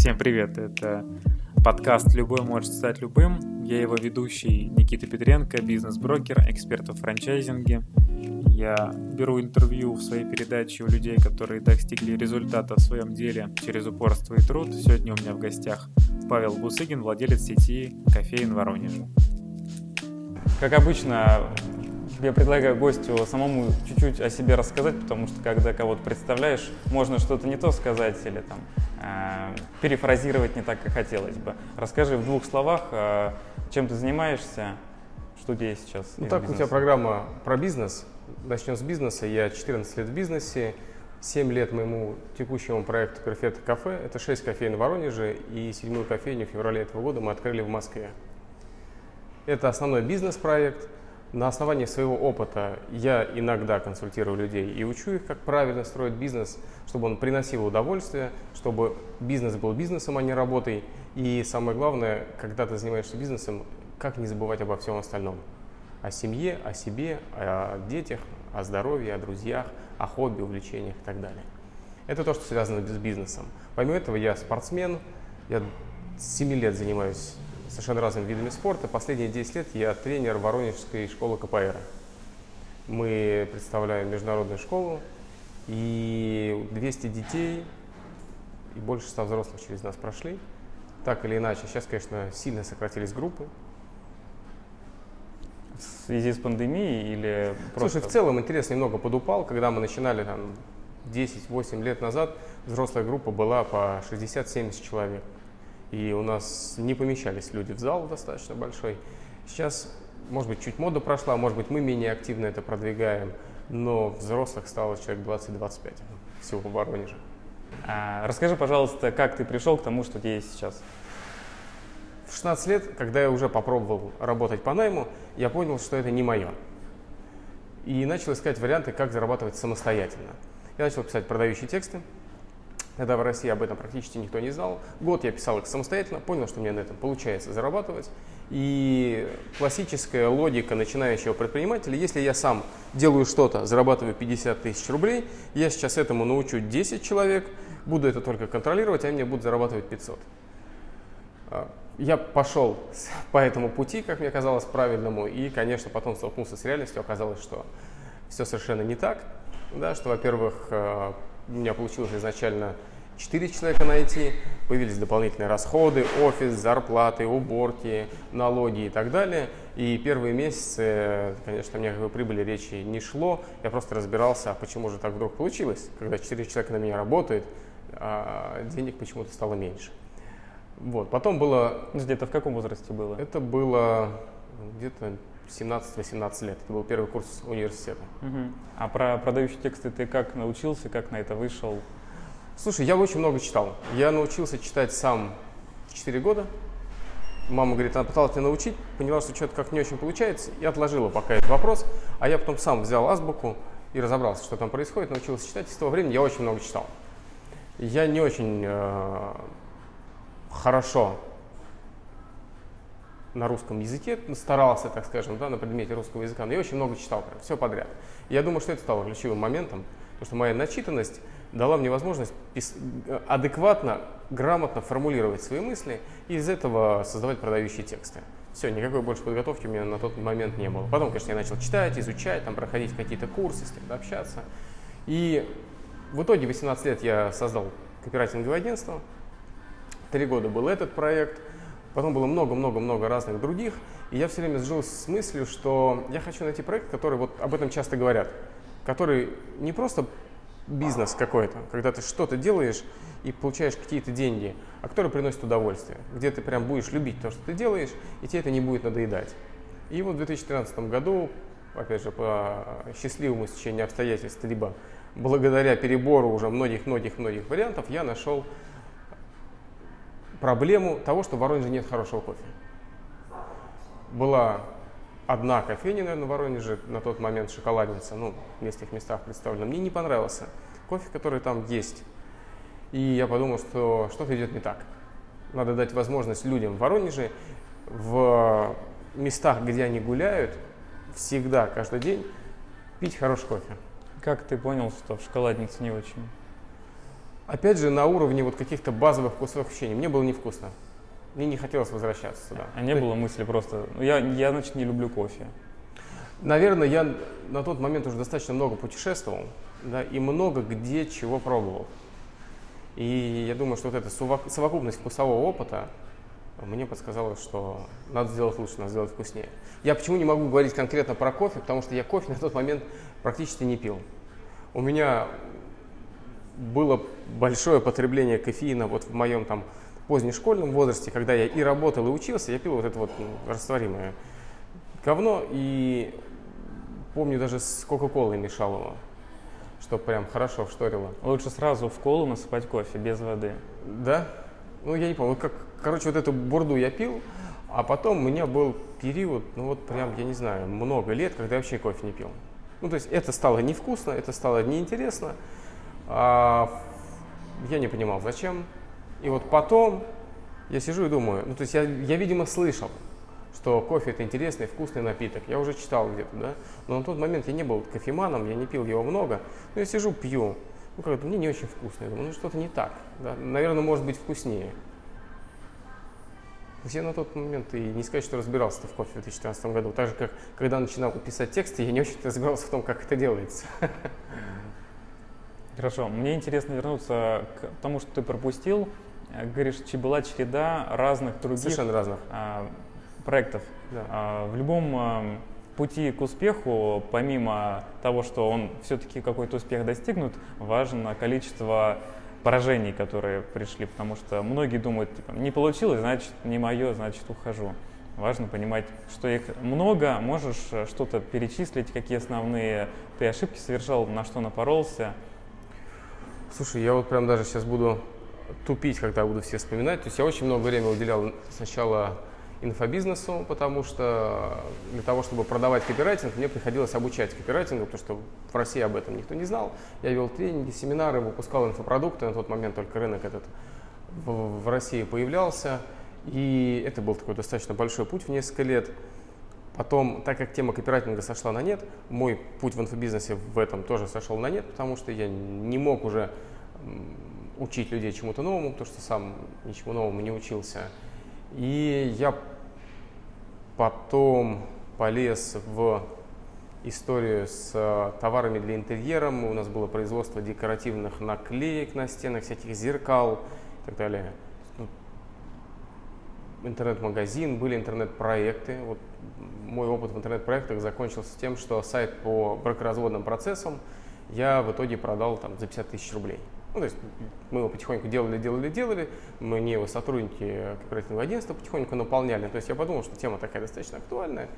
Всем привет, это подкаст «Любой может стать любым». Я его ведущий Никита Петренко, бизнес-брокер, эксперт в франчайзинге. Я беру интервью в своей передаче у людей, которые достигли результата в своем деле через упорство и труд. Сегодня у меня в гостях Павел Бусыгин, владелец сети «Кофеин Воронеже». Как обычно, я предлагаю гостю самому чуть-чуть о себе рассказать, потому что когда кого-то представляешь, можно что-то не то сказать или там э, перефразировать не так, как хотелось бы. Расскажи в двух словах, э, чем ты занимаешься, что у тебя сейчас. Ну так, бизнеса. у тебя программа про бизнес. Начнем с бизнеса. Я 14 лет в бизнесе. 7 лет моему текущему проекту Перфект кафе. Это 6 кофеин в Воронеже и седьмую кофейню в феврале этого года мы открыли в Москве. Это основной бизнес-проект – на основании своего опыта я иногда консультирую людей и учу их, как правильно строить бизнес, чтобы он приносил удовольствие, чтобы бизнес был бизнесом, а не работой. И самое главное, когда ты занимаешься бизнесом, как не забывать обо всем остальном. О семье, о себе, о детях, о здоровье, о друзьях, о хобби, увлечениях и так далее. Это то, что связано с бизнесом. Помимо этого, я спортсмен, я с 7 лет занимаюсь совершенно разными видами спорта. Последние 10 лет я тренер Воронежской школы КПР. Мы представляем международную школу, и 200 детей и больше 100 взрослых через нас прошли. Так или иначе, сейчас, конечно, сильно сократились группы. В связи с пандемией или просто... Слушай, в целом интерес немного подупал. Когда мы начинали там 10-8 лет назад, взрослая группа была по 60-70 человек и у нас не помещались люди в зал достаточно большой. Сейчас, может быть, чуть мода прошла, может быть, мы менее активно это продвигаем, но взрослых стало человек 20-25 всего в Воронеже. А, расскажи, пожалуйста, как ты пришел к тому, что у тебя есть сейчас? В 16 лет, когда я уже попробовал работать по найму, я понял, что это не мое. И начал искать варианты, как зарабатывать самостоятельно. Я начал писать продающие тексты, Тогда в России об этом практически никто не знал. Год я писал их самостоятельно, понял, что мне на этом получается зарабатывать. И классическая логика начинающего предпринимателя, если я сам делаю что-то, зарабатываю 50 тысяч рублей, я сейчас этому научу 10 человек, буду это только контролировать, а мне будут зарабатывать 500. А, я пошел по этому пути, как мне казалось, правильному, и, конечно, потом столкнулся с реальностью, оказалось, что все совершенно не так, да, что, во-первых, а, у меня получилось изначально 4 человека найти, появились дополнительные расходы, офис, зарплаты, уборки, налоги и так далее. И первые месяцы, конечно, мне о прибыли речи не шло. Я просто разбирался, а почему же так вдруг получилось, когда 4 человека на меня работают, а денег почему-то стало меньше. Вот. Потом было... Где-то в каком возрасте было? Это было где-то 17-18 лет. Это был первый курс университета. Угу. А про продающие тексты ты как научился, как на это вышел? Слушай, я очень много читал. Я научился читать сам в 4 года. Мама говорит, она пыталась меня научить, поняла, что что-то как не очень получается, и отложила пока этот вопрос. А я потом сам взял азбуку и разобрался, что там происходит, научился читать. И с того времени я очень много читал. Я не очень э, хорошо на русском языке, старался, так скажем, да, на предмете русского языка, но я очень много читал, прям, все подряд. Я думаю, что это стало ключевым моментом, потому что моя начитанность дала мне возможность адекватно, грамотно формулировать свои мысли и из этого создавать продающие тексты. Все, никакой больше подготовки у меня на тот момент не было. Потом, конечно, я начал читать, изучать, там, проходить какие-то курсы, с кем-то общаться. И в итоге 18 лет я создал копирайтинговое агентство. Три года был этот проект – Потом было много-много-много разных других. И я все время жил с мыслью, что я хочу найти проект, который вот об этом часто говорят. Который не просто бизнес какой-то, когда ты что-то делаешь и получаешь какие-то деньги, а который приносит удовольствие. Где ты прям будешь любить то, что ты делаешь, и тебе это не будет надоедать. И вот в 2013 году, опять же, по счастливому стечению обстоятельств, либо благодаря перебору уже многих-многих-многих вариантов, я нашел проблему того, что в Воронеже нет хорошего кофе. Была одна кофейня, наверное, в Воронеже, на тот момент шоколадница, ну, в нескольких местах представлена. Мне не понравился кофе, который там есть. И я подумал, что что-то идет не так. Надо дать возможность людям в Воронеже, в местах, где они гуляют, всегда, каждый день пить хороший кофе. Как ты понял, что в шоколаднице не очень? Опять же, на уровне вот каких-то базовых вкусовых ощущений. Мне было невкусно. Мне не хотелось возвращаться туда. А не было мысли просто, ну, я, я, значит, не люблю кофе. Наверное, я на тот момент уже достаточно много путешествовал, да, и много где чего пробовал. И я думаю, что вот эта совокупность вкусового опыта мне подсказала, что надо сделать лучше, надо сделать вкуснее. Я почему не могу говорить конкретно про кофе, потому что я кофе на тот момент практически не пил. У меня было большое потребление кофеина вот в моем там позднешкольном возрасте, когда я и работал, и учился, я пил вот это вот ну, растворимое говно, и помню, даже с Кока-Колой мешал его, чтобы прям хорошо вшторило. Лучше сразу в колу насыпать кофе, без воды. Да? Ну, я не помню. Как, короче, вот эту бурду я пил, а потом у меня был период, ну вот прям, я не знаю, много лет, когда я вообще кофе не пил. Ну, то есть это стало невкусно, это стало неинтересно. А, я не понимал, зачем. И вот потом я сижу и думаю, ну то есть я, я видимо, слышал, что кофе это интересный, вкусный напиток. Я уже читал где-то, да. Но на тот момент я не был кофеманом, я не пил его много. Но я сижу, пью. Ну, как-то мне не очень вкусно. Я думаю, ну что-то не так. Да? Наверное, может быть вкуснее. То есть я на тот момент и не сказать, что разбирался в кофе в 2014 году. Так же, как когда начинал писать тексты, я не очень разбирался в том, как это делается. Хорошо. Мне интересно вернуться к тому, что ты пропустил. Э, говоришь, была череда разных других Совершенно разных. А, проектов. Да. А, в любом а, пути к успеху, помимо того, что он все-таки какой-то успех достигнут, важно количество поражений, которые пришли, потому что многие думают, типа, не получилось, значит, не мое, значит, ухожу. Важно понимать, что их много, можешь э, что-то перечислить, какие основные ты ошибки совершал, на что напоролся. Слушай, я вот прям даже сейчас буду тупить, когда буду все вспоминать. То есть я очень много времени уделял сначала инфобизнесу, потому что для того, чтобы продавать копирайтинг, мне приходилось обучать копирайтингу, потому что в России об этом никто не знал. Я вел тренинги, семинары, выпускал инфопродукты, на тот момент только рынок этот в, России появлялся. И это был такой достаточно большой путь в несколько лет. Потом, так как тема копирайтинга сошла на нет, мой путь в инфобизнесе в этом тоже сошел на нет, потому что я не мог уже учить людей чему-то новому, потому что сам ничему новому не учился. И я потом полез в историю с э, товарами для интерьера. У нас было производство декоративных наклеек на стенах, всяких зеркал и так далее. Интернет-магазин, были интернет-проекты. Вот мой опыт в интернет-проектах закончился тем, что сайт по бракоразводным процессам я в итоге продал там, за 50 тысяч рублей. Ну, то есть мы его потихоньку делали, делали, делали, мы не его сотрудники корпоративного агентства потихоньку наполняли. То есть я подумал, что тема такая достаточно актуальная,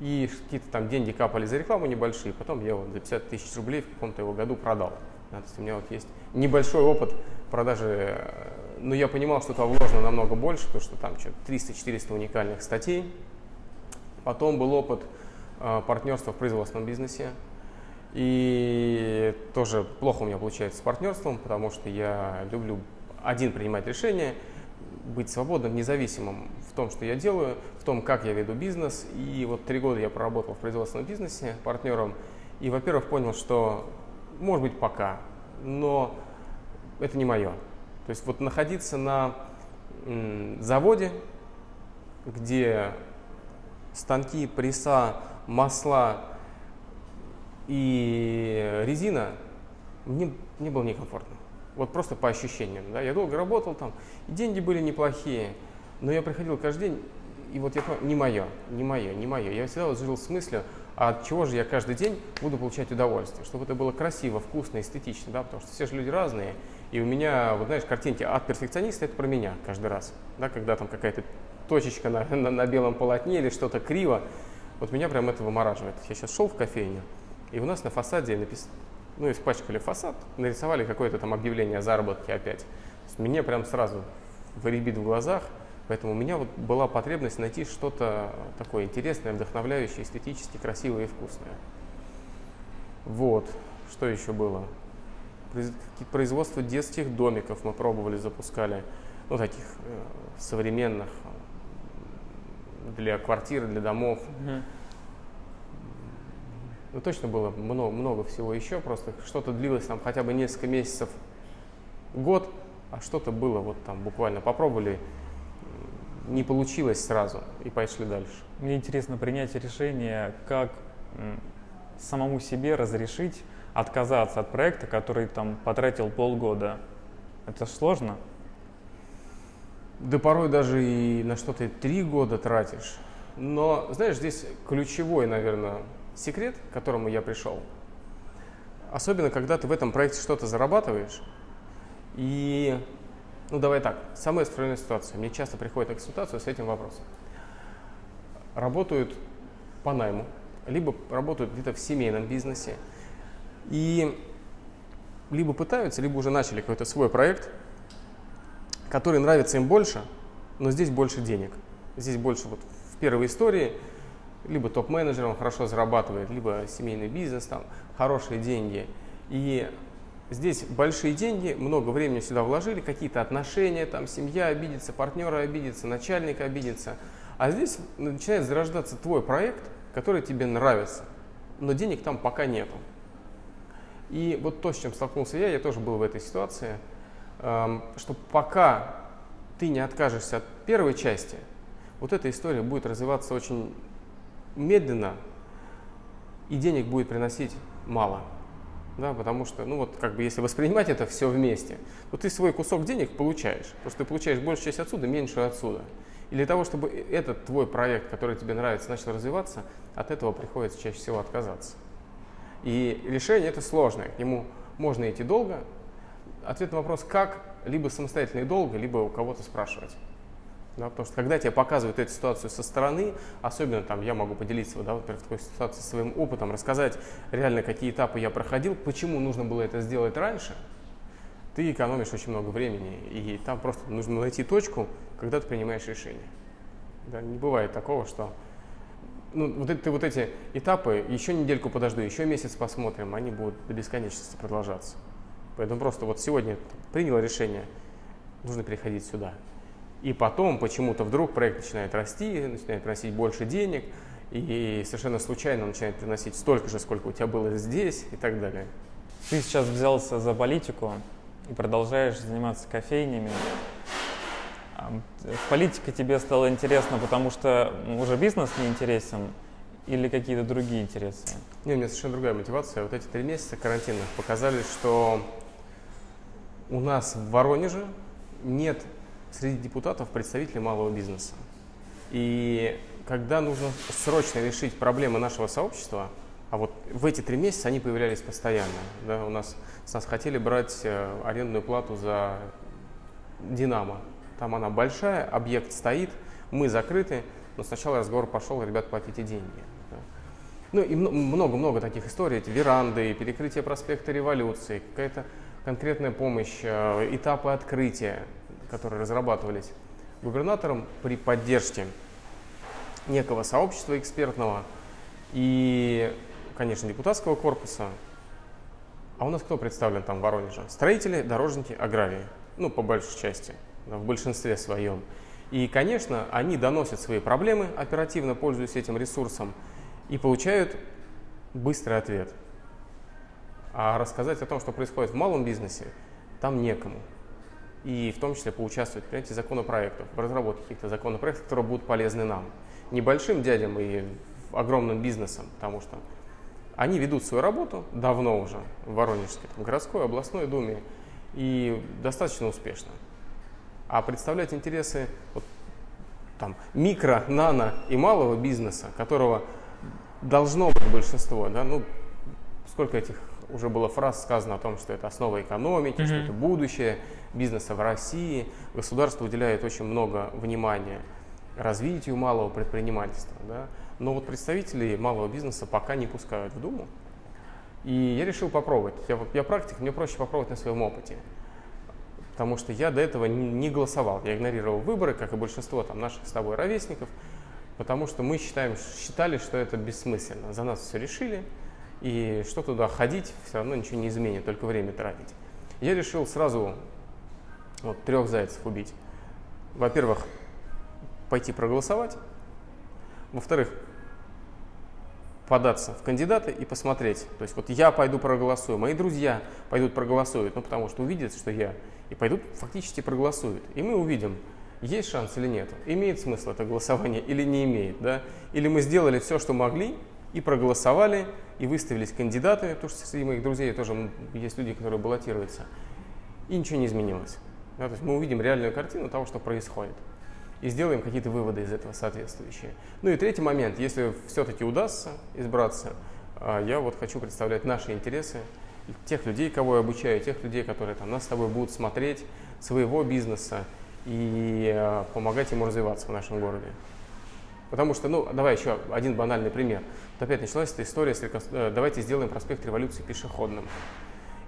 и какие-то там деньги капали за рекламу небольшие, потом я его за 50 тысяч рублей в каком-то его году продал. Да, то есть у меня вот есть небольшой опыт продажи, э, но я понимал, что туда вложено намного больше, потому что там что 300-400 уникальных статей. Потом был опыт э, партнерства в производственном бизнесе, и тоже плохо у меня получается с партнерством, потому что я люблю один принимать решения, быть свободным, независимым в том, что я делаю, в том, как я веду бизнес. И вот три года я проработал в производственном бизнесе партнером. И, во-первых, понял, что, может быть, пока, но это не мое. То есть вот находиться на заводе, где станки, пресса, масла, и резина мне, мне было некомфортно. Вот просто по ощущениям. Да? Я долго работал там, и деньги были неплохие, но я приходил каждый день, и вот я понял, не мое, не мое, не мое. Я всегда вот жил с мыслью, а от чего же я каждый день буду получать удовольствие, чтобы это было красиво, вкусно, эстетично, да, потому что все же люди разные, и у меня, вот знаешь, картинки от перфекциониста это про меня каждый раз, да, когда там какая-то точечка на, на, на белом полотне или что-то криво, вот меня прям это вымораживает. Я сейчас шел в кофейню, и у нас на фасаде напис... ну, испачкали фасад, нарисовали какое-то там объявление о заработке опять. Мне прям сразу выребит в глазах, поэтому у меня вот была потребность найти что-то такое интересное, вдохновляющее, эстетически красивое и вкусное. Вот, что еще было? Производство детских домиков мы пробовали, запускали, ну, таких э, современных, для квартир, для домов. Mm-hmm. Ну, точно было много, много всего еще, просто что-то длилось там хотя бы несколько месяцев год, а что-то было вот там буквально попробовали, не получилось сразу и пошли дальше. Мне интересно принятие решения, как самому себе разрешить отказаться от проекта, который там потратил полгода. Это сложно? Да порой даже и на что-то три года тратишь. Но, знаешь, здесь ключевой, наверное, секрет, к которому я пришел. Особенно, когда ты в этом проекте что-то зарабатываешь. И, ну давай так, самая стройная ситуация. Мне часто приходит на консультацию с этим вопросом. Работают по найму, либо работают где-то в семейном бизнесе. И либо пытаются, либо уже начали какой-то свой проект, который нравится им больше, но здесь больше денег. Здесь больше вот в первой истории либо топ-менеджер, он хорошо зарабатывает, либо семейный бизнес, там хорошие деньги. И здесь большие деньги, много времени сюда вложили, какие-то отношения, там семья обидится, партнеры обидятся, начальник обидится. А здесь начинает зарождаться твой проект, который тебе нравится, но денег там пока нету. И вот то, с чем столкнулся я, я тоже был в этой ситуации, эм, что пока ты не откажешься от первой части, вот эта история будет развиваться очень медленно, и денег будет приносить мало. Да, потому что, ну вот, как бы, если воспринимать это все вместе, то ты свой кусок денег получаешь. Просто ты получаешь большую часть отсюда, меньшую отсюда. И для того, чтобы этот твой проект, который тебе нравится, начал развиваться, от этого приходится чаще всего отказаться. И решение это сложное, к нему можно идти долго. Ответ на вопрос «как?» либо самостоятельно и долго, либо у кого-то спрашивать. Да, потому что когда тебе показывают эту ситуацию со стороны, особенно там я могу поделиться, да, например, в такой ситуации своим опытом, рассказать реально, какие этапы я проходил, почему нужно было это сделать раньше, ты экономишь очень много времени. И там просто нужно найти точку, когда ты принимаешь решение. Да, не бывает такого, что ну, вот эти, вот эти этапы, еще недельку подожду, еще месяц посмотрим, они будут до бесконечности продолжаться. Поэтому просто вот сегодня принял решение, нужно переходить сюда. И потом почему-то вдруг проект начинает расти, начинает приносить больше денег, и совершенно случайно начинает приносить столько же, сколько у тебя было здесь и так далее. Ты сейчас взялся за политику и продолжаешь заниматься кофейнями. Политика тебе стала интересна, потому что уже бизнес не интересен или какие-то другие интересы? Не, у меня совершенно другая мотивация. Вот эти три месяца карантинных показали, что у нас в Воронеже нет среди депутатов представителей малого бизнеса. И когда нужно срочно решить проблемы нашего сообщества, а вот в эти три месяца они появлялись постоянно. Да, у нас, с нас хотели брать э, арендную плату за «Динамо». Там она большая, объект стоит, мы закрыты, но сначала разговор пошел, ребят, платите деньги. Ну и много-много таких историй, эти веранды, перекрытие проспекта Революции, какая-то конкретная помощь, э, этапы открытия которые разрабатывались губернатором при поддержке некого сообщества экспертного и, конечно, депутатского корпуса. А у нас кто представлен там в Воронеже? Строители, дорожники, аграрии. Ну, по большей части, в большинстве своем. И, конечно, они доносят свои проблемы, оперативно пользуясь этим ресурсом, и получают быстрый ответ. А рассказать о том, что происходит в малом бизнесе, там некому и в том числе поучаствовать в принятии законопроектов, в разработке каких-то законопроектов, которые будут полезны нам. Небольшим дядям и огромным бизнесам, потому что они ведут свою работу давно уже в Воронежской, там, городской, областной думе и достаточно успешно. А представлять интересы вот, там, микро, нано и малого бизнеса, которого должно быть большинство, да, ну, сколько этих уже было фраз сказано о том, что это основа экономики, mm-hmm. что это будущее бизнеса в России. Государство уделяет очень много внимания развитию малого предпринимательства. Да? Но вот представители малого бизнеса пока не пускают в Думу. И я решил попробовать. Я, я практик, мне проще попробовать на своем опыте. Потому что я до этого не, не голосовал. Я игнорировал выборы, как и большинство там, наших с тобой ровесников, потому что мы считаем, считали, что это бессмысленно. За нас все решили, и что туда ходить, все равно ничего не изменит, только время тратить. Я решил сразу вот, трех зайцев убить. Во-первых, пойти проголосовать. Во-вторых, податься в кандидаты и посмотреть. То есть вот я пойду проголосую, мои друзья пойдут проголосуют, ну потому что увидят, что я, и пойдут фактически проголосуют. И мы увидим, есть шанс или нет, имеет смысл это голосование или не имеет, да? Или мы сделали все, что могли, и проголосовали, и выставились кандидаты, потому что среди моих друзей тоже есть люди, которые баллотируются, и ничего не изменилось. Да? То есть мы увидим реальную картину того, что происходит и сделаем какие-то выводы из этого соответствующие. Ну и третий момент, если все-таки удастся избраться, а, я вот хочу представлять наши интересы, тех людей, кого я обучаю, тех людей, которые там нас с тобой будут смотреть, своего бизнеса и а, помогать ему развиваться в нашем городе. Потому что, ну, давай еще один банальный пример. Вот опять началась эта история с давайте сделаем проспект революции пешеходным.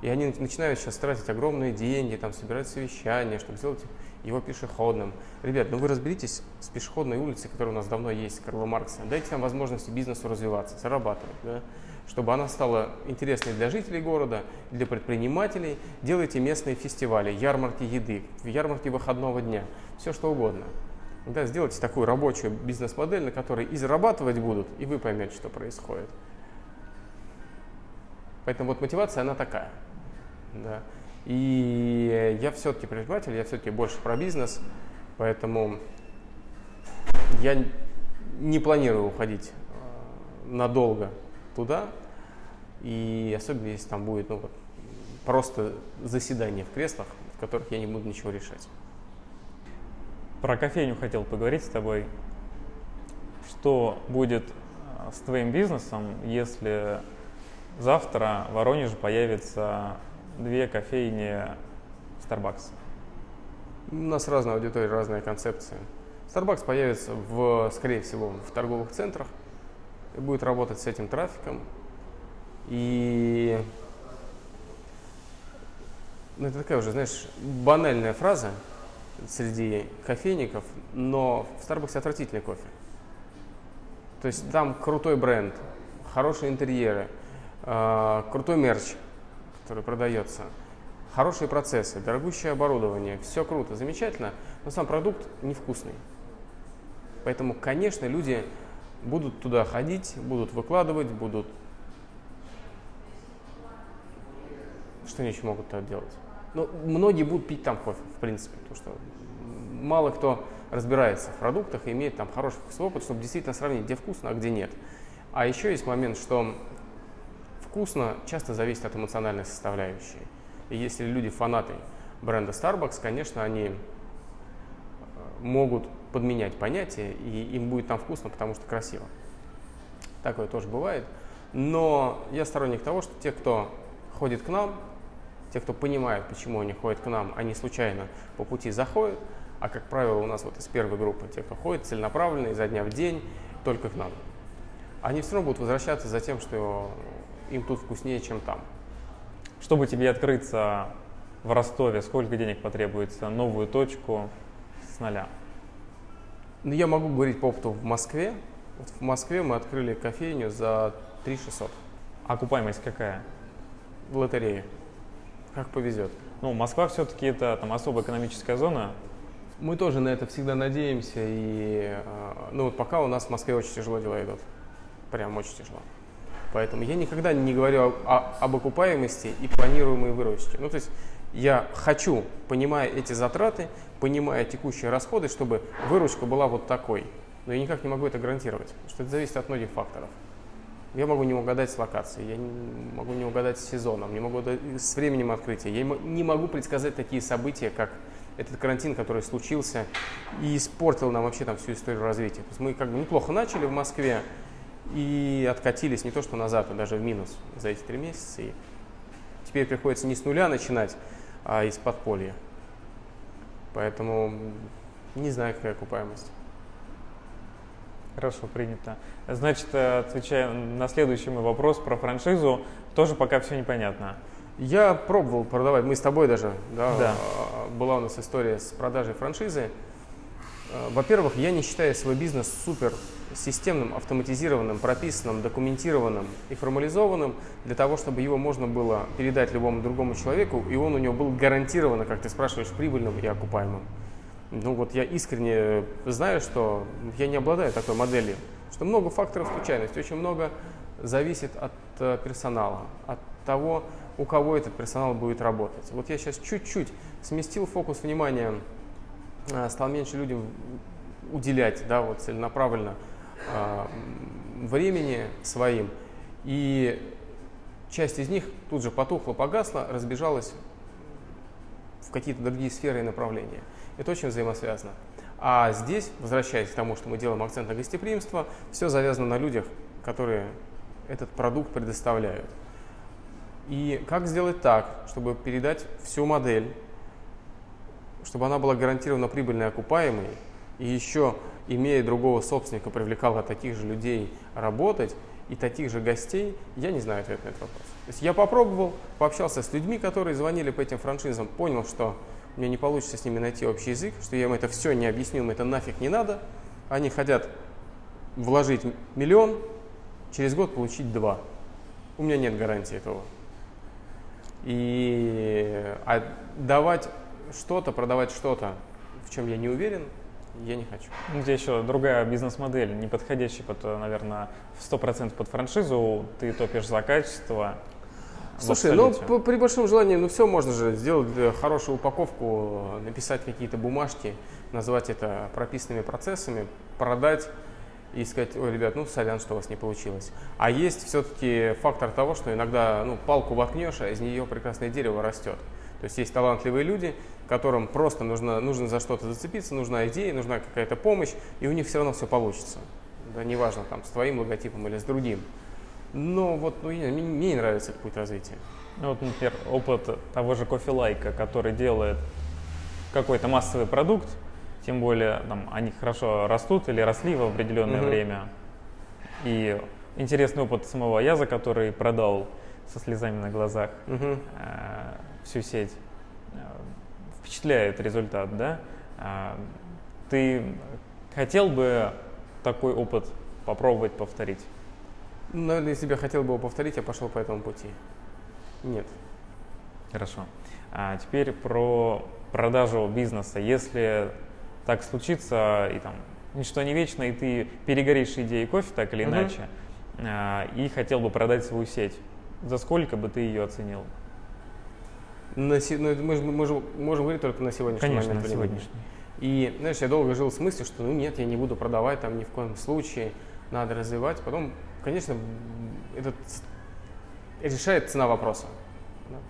И они начинают сейчас тратить огромные деньги, там, собирать совещания, чтобы сделать его пешеходным. Ребят, ну вы разберитесь с пешеходной улицей, которая у нас давно есть, Карла Маркса. Дайте нам возможности бизнесу развиваться, зарабатывать, да? чтобы она стала интересной для жителей города, для предпринимателей. Делайте местные фестивали, ярмарки еды, ярмарки выходного дня, все что угодно. Да, сделайте такую рабочую бизнес-модель, на которой и зарабатывать будут, и вы поймете, что происходит. Поэтому вот мотивация, она такая. Да. И я все-таки предприниматель, я все-таки больше про бизнес, поэтому я не планирую уходить э, надолго туда, и особенно если там будет ну, просто заседание в креслах, в которых я не буду ничего решать. Про кофейню хотел поговорить с тобой. Что будет э, с твоим бизнесом, если завтра в Воронеже появится две кофейни Starbucks? У нас разная аудитория, разная концепция. Starbucks появится, в, скорее всего, в торговых центрах и будет работать с этим трафиком. И ну, это такая уже, знаешь, банальная фраза среди кофейников, но в Starbucks отвратительный кофе. То есть там крутой бренд, хорошие интерьеры, э, крутой мерч, который продается, хорошие процессы, дорогущее оборудование, все круто, замечательно, но сам продукт невкусный. Поэтому, конечно, люди будут туда ходить, будут выкладывать, будут... Что они еще могут туда делать? Ну, многие будут пить там кофе, в принципе, потому что мало кто разбирается в продуктах и имеет там хороший вкусовой опыт, чтобы действительно сравнить, где вкусно, а где нет. А еще есть момент, что вкусно часто зависит от эмоциональной составляющей. И если люди фанаты бренда Starbucks, конечно, они э, могут подменять понятие, и им будет там вкусно, потому что красиво. Такое тоже бывает. Но я сторонник того, что те, кто ходит к нам, те, кто понимает, почему они ходят к нам, они случайно по пути заходят, а как правило у нас вот из первой группы, те, кто ходит целенаправленно, изо дня в день, только к нам, они все равно будут возвращаться за тем, что им тут вкуснее, чем там. Чтобы тебе открыться в Ростове, сколько денег потребуется, новую точку с нуля? Ну, я могу говорить по опыту в Москве. Вот в Москве мы открыли кофейню за 3 600. Окупаемость какая? В лотерее. Как повезет. Ну, Москва все-таки это там особая экономическая зона. Мы тоже на это всегда надеемся. И, а, ну, вот пока у нас в Москве очень тяжело дела идут. Прям очень тяжело. Поэтому я никогда не говорю о, об окупаемости и планируемой выручке. Ну, то есть я хочу, понимая эти затраты, понимая текущие расходы, чтобы выручка была вот такой. Но я никак не могу это гарантировать, потому что это зависит от многих факторов. Я могу не угадать с локацией, я не могу не угадать с сезоном, не могу с временем открытия. Я не могу предсказать такие события, как этот карантин, который случился и испортил нам вообще там всю историю развития. То есть мы как бы неплохо начали в Москве, и откатились не то что назад, а даже в минус за эти три месяца. И теперь приходится не с нуля начинать, а из подполья. Поэтому не знаю, какая окупаемость. Хорошо, принято. Значит, э, отвечая на следующий мой вопрос про франшизу, тоже пока все непонятно. Я пробовал продавать, мы с тобой даже, да, да. была у нас история с продажей франшизы. Э, во-первых, я не считаю свой бизнес супер системным, автоматизированным, прописанным, документированным и формализованным для того, чтобы его можно было передать любому другому человеку, и он у него был гарантированно, как ты спрашиваешь, прибыльным и окупаемым. Ну вот я искренне знаю, что я не обладаю такой моделью, что много факторов случайности, очень много зависит от э, персонала, от того, у кого этот персонал будет работать. Вот я сейчас чуть-чуть сместил фокус внимания, э, стал меньше людям уделять, да, вот целенаправленно времени своим. И часть из них тут же потухла, погасла, разбежалась в какие-то другие сферы и направления. Это очень взаимосвязано. А здесь, возвращаясь к тому, что мы делаем акцент на гостеприимство, все завязано на людях, которые этот продукт предоставляют. И как сделать так, чтобы передать всю модель, чтобы она была гарантированно прибыльной и окупаемой, и еще, имея другого собственника, привлекала таких же людей работать, и таких же гостей, я не знаю ответ на этот вопрос. То есть я попробовал, пообщался с людьми, которые звонили по этим франшизам, понял, что мне не получится с ними найти общий язык, что я им это все не объясню, им это нафиг не надо. Они хотят вложить миллион, через год получить два. У меня нет гарантии этого. И а давать что-то, продавать что-то, в чем я не уверен, я не хочу. Ну, здесь еще другая бизнес-модель, не подходящая, под, наверное, в 100% под франшизу. Ты топишь за качество. Слушай, ну при большом желании, ну все можно же сделать хорошую упаковку, написать какие-то бумажки, назвать это прописанными процессами, продать и сказать, ой, ребят, ну сорян, что у вас не получилось. А есть все-таки фактор того, что иногда ну, палку воткнешь, а из нее прекрасное дерево растет. То есть есть талантливые люди, которым просто нужно, нужно за что-то зацепиться, нужна идея, нужна какая-то помощь, и у них все равно все получится. Да, неважно, там, с твоим логотипом или с другим. Но вот ну, мне, мне не нравится этот путь развития. Ну, вот, например, опыт того же кофе лайка, который делает какой-то массовый продукт, тем более там, они хорошо растут или росли в определенное mm-hmm. время. И интересный опыт самого Яза, который продал со слезами на глазах mm-hmm. Э, всю сеть впечатляет результат, да? А, ты хотел бы такой опыт попробовать повторить? Наверное, если бы я хотел бы его повторить, я пошел по этому пути. Нет. Хорошо. А теперь про продажу бизнеса. Если так случится, и там ничто не вечно, и ты перегоришь идеей кофе так или иначе, угу. а, и хотел бы продать свою сеть, за сколько бы ты ее оценил? На, ну, мы, же можем говорить только на сегодняшний Конечно, момент. на сегодняшний. И, знаешь, я долго жил с мыслью, что ну нет, я не буду продавать там ни в коем случае, надо развивать. Потом, конечно, этот решает цена вопроса.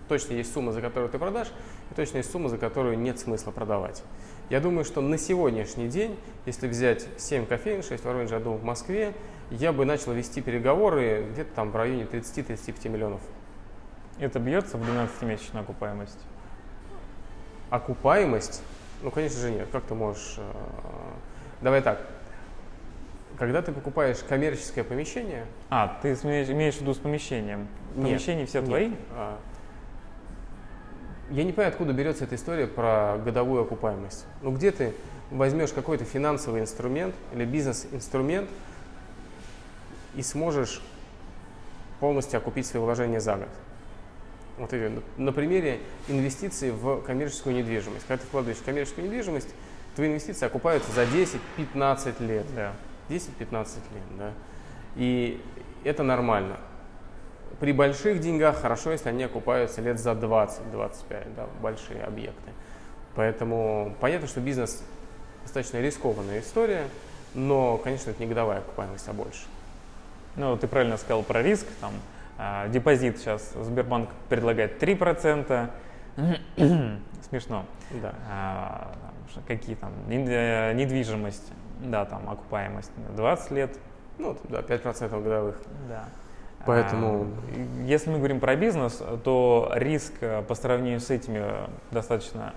Точно есть сумма, за которую ты продашь, и точно есть сумма, за которую нет смысла продавать. Я думаю, что на сегодняшний день, если взять 7 кофеин, 6 в Воронеже, в Москве, я бы начал вести переговоры где-то там в районе 30-35 миллионов это бьется в 12-месячную окупаемость? Окупаемость? Ну, конечно же, нет. Как ты можешь... Э, давай так. Когда ты покупаешь коммерческое помещение... А, ты имеешь в виду с помещением? Помещения все нет. твои? А, я не понимаю, откуда берется эта история про годовую окупаемость. Ну, где ты возьмешь какой-то финансовый инструмент или бизнес-инструмент и сможешь полностью окупить свои вложения за год? Вот на примере инвестиций в коммерческую недвижимость. Когда ты вкладываешь в коммерческую недвижимость, твои инвестиции окупаются за 10-15 лет. Да. 10-15 лет, да. И это нормально. При больших деньгах хорошо, если они окупаются лет за 20-25, да, большие объекты. Поэтому понятно, что бизнес достаточно рискованная история, но, конечно, это не годовая окупаемость, а больше. Ну, ты правильно сказал про риск, там, депозит сейчас Сбербанк предлагает 3%. Смешно. Да. А, какие там э, недвижимость, да, там окупаемость 20 лет. Ну, да, 5% годовых. Да. Поэтому... А, если мы говорим про бизнес, то риск э, по сравнению с этими достаточно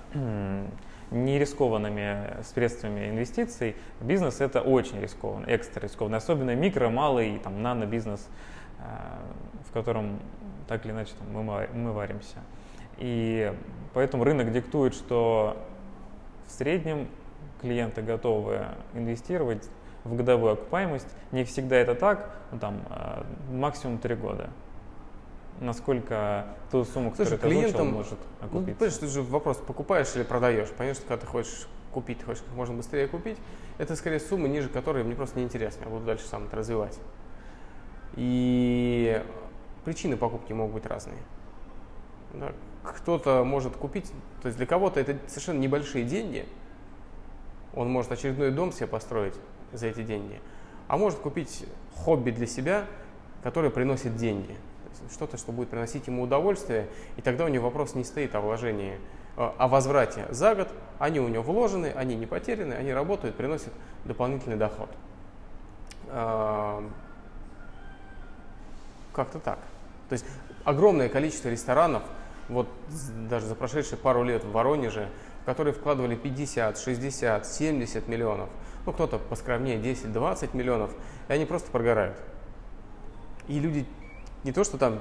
нерискованными средствами инвестиций, бизнес это очень рискованно, экстра рискованно, особенно микро, малый, там, нано бизнес в котором так или иначе там, мы, мы варимся. И поэтому рынок диктует, что в среднем клиенты готовы инвестировать в годовую окупаемость. Не всегда это так, но там э, максимум 3 года. Насколько ту сумму, которую ты клиентам, может ну, окупиться. Ну, понимаешь, ты же вопрос, покупаешь или продаешь. Понятно, что когда ты хочешь купить, ты хочешь как можно быстрее купить, это скорее сумма, ниже которой мне просто неинтересно, я буду дальше сам это развивать. И причины покупки могут быть разные. Да, кто-то может купить, то есть для кого-то это совершенно небольшие деньги, он может очередной дом себе построить за эти деньги, а может купить хобби для себя, которое приносит деньги. Что-то, что будет приносить ему удовольствие, и тогда у него вопрос не стоит о вложении, э, о возврате за год. Они у него вложены, они не потеряны, они работают, приносят дополнительный доход. Как-то так. То есть огромное количество ресторанов, вот даже за прошедшие пару лет в Воронеже, в которые вкладывали 50, 60, 70 миллионов, ну кто-то поскромнее 10, 20 миллионов, и они просто прогорают. И люди не то, что там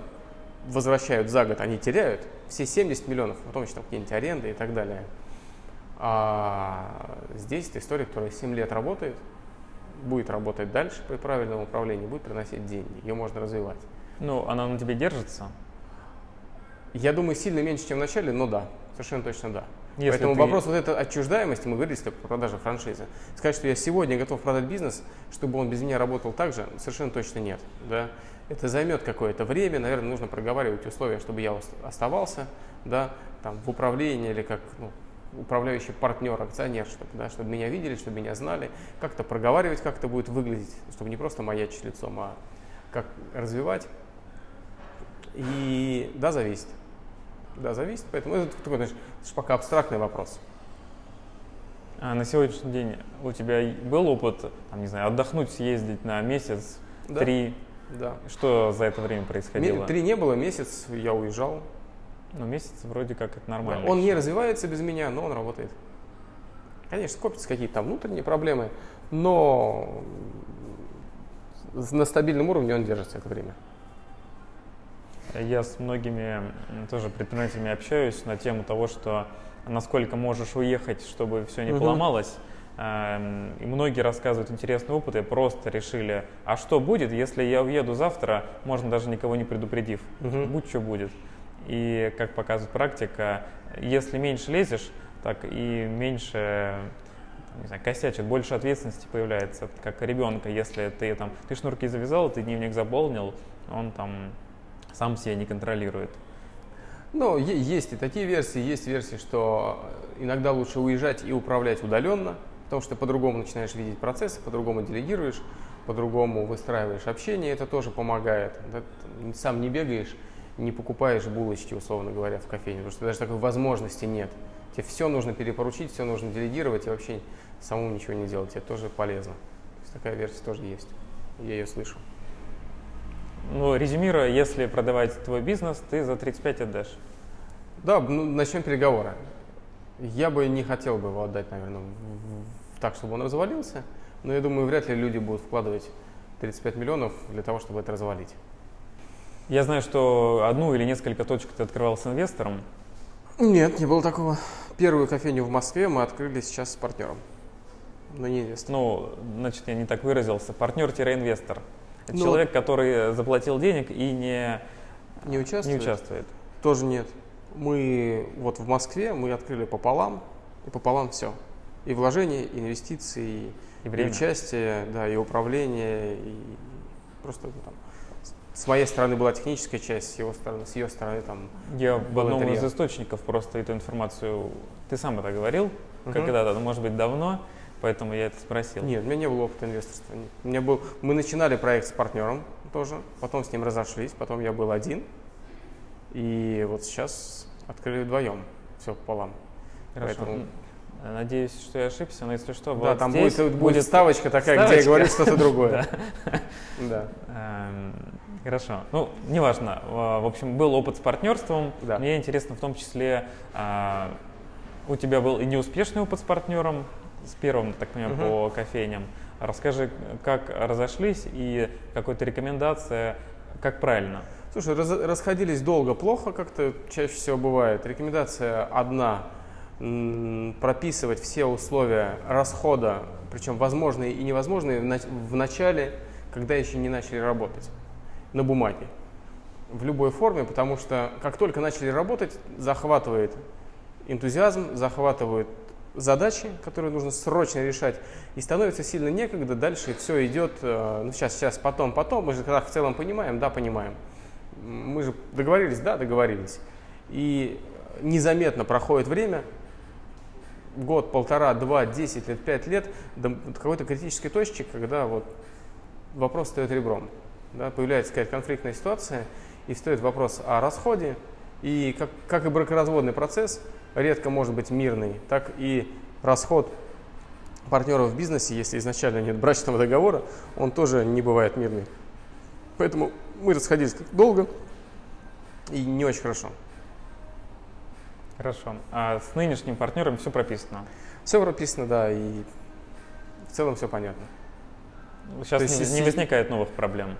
возвращают за год, они теряют все 70 миллионов, потом еще там какие-нибудь аренды и так далее. А здесь это история, которая 7 лет работает, будет работать дальше при правильном управлении, будет приносить деньги, ее можно развивать. Ну, она на тебе держится? Я думаю, сильно меньше, чем в начале, но да, совершенно точно да. Если Поэтому ты... вопрос вот этой отчуждаемости, мы говорили про продажу франшизы. Сказать, что я сегодня готов продать бизнес, чтобы он без меня работал так же, совершенно точно нет. Да? Это займет какое-то время, наверное, нужно проговаривать условия, чтобы я оставался да, там, в управлении или как ну, управляющий партнер, акционер, чтобы, да, чтобы меня видели, чтобы меня знали, как-то проговаривать, как это будет выглядеть, чтобы не просто маячить лицом, а как развивать. И да, зависит. Да, зависит. Поэтому это такой, знаешь, это пока абстрактный вопрос. А на сегодняшний день у тебя был опыт, там, не знаю, отдохнуть, съездить на месяц, да. три? Да. Что за это время происходило? Три не было, месяц я уезжал. Ну, месяц вроде как это нормально. Да, он не развивается без меня, но он работает. Конечно, копятся какие-то там внутренние проблемы, но на стабильном уровне он держится это время. Я с многими тоже предпринимателями общаюсь на тему того, что насколько можешь уехать, чтобы все не угу. поломалось. Эм, и многие рассказывают интересные опыты, просто решили, а что будет, если я уеду завтра, можно даже никого не предупредив, угу. будь что будет. И как показывает практика, если меньше лезешь, так и меньше не знаю, косячек, больше ответственности появляется, как ребенка, если ты там, ты шнурки завязал, ты дневник заполнил, он там сам себя не контролирует. Ну, есть и такие версии, есть версии, что иногда лучше уезжать и управлять удаленно, потому что по-другому начинаешь видеть процессы, по-другому делегируешь, по-другому выстраиваешь общение, это тоже помогает. Сам не бегаешь, не покупаешь булочки, условно говоря, в кофейне, потому что даже такой возможности нет. Тебе все нужно перепоручить, все нужно делегировать и вообще самому ничего не делать. Это тоже полезно. То есть такая версия тоже есть. Я ее слышу. Ну, резюмируя, если продавать твой бизнес, ты за 35 отдашь. Да, ну, начнем переговоры. Я бы не хотел бы его отдать, наверное, так, чтобы он развалился. Но я думаю, вряд ли люди будут вкладывать 35 миллионов для того, чтобы это развалить. Я знаю, что одну или несколько точек ты открывал с инвестором. Нет, не было такого. Первую кофейню в Москве мы открыли сейчас с партнером, но не инвестор. Ну, значит, я не так выразился. Партнер-инвестор. Это ну, человек, который заплатил денег и не, не, участвует? не участвует. Тоже нет. Мы вот в Москве мы открыли пополам, и пополам все. И вложения, и инвестиции, и, время. и участие, да, и управление, и просто ну, там, с моей стороны была техническая часть, с его стороны, с ее стороны там. Я в одном интерьер. из источников просто эту информацию. Ты сам это говорил, угу. когда-то, ну, может быть, давно. Поэтому я это спросил. Нет, у меня не было опыта инвесторства. У меня был, мы начинали проект с партнером тоже, потом с ним разошлись, потом я был один. И вот сейчас открыли вдвоем, все пополам. Хорошо. Поэтому... Надеюсь, что я ошибся, но если что, да, вот там здесь будет, будет ставочка такая, ставочка. где я говорю что-то другое. Да. Эм, хорошо. Ну, неважно. В общем, был опыт с партнерством. Мне интересно в том числе, а, у тебя был и неуспешный опыт с партнером, с первым, так понимаю, угу. по кофейням. Расскажи, как разошлись и какая-то рекомендация, как правильно? Слушай, раз, расходились долго, плохо, как-то чаще всего бывает. Рекомендация одна прописывать все условия расхода, причем возможные и невозможные, в начале, когда еще не начали работать, на бумаге. В любой форме, потому что как только начали работать, захватывает энтузиазм, захватывают задачи, которые нужно срочно решать, и становится сильно некогда, дальше все идет, э, ну сейчас, сейчас, потом, потом, мы же когда в целом понимаем, да, понимаем. Мы же договорились, да, договорились. И незаметно проходит время, год, полтора, два, десять лет, пять лет, до какой-то критической точки, когда вот вопрос стоит ребром. Да, появляется какая-то конфликтная ситуация, и стоит вопрос о расходе, и как, как и бракоразводный процесс, редко может быть мирный, так и расход партнеров в бизнесе, если изначально нет брачного договора, он тоже не бывает мирный. Поэтому мы расходились долго и не очень хорошо. Хорошо. А с нынешним партнером все прописано? Все прописано, да, и в целом все понятно. Сейчас не, есть, не возникает новых проблем?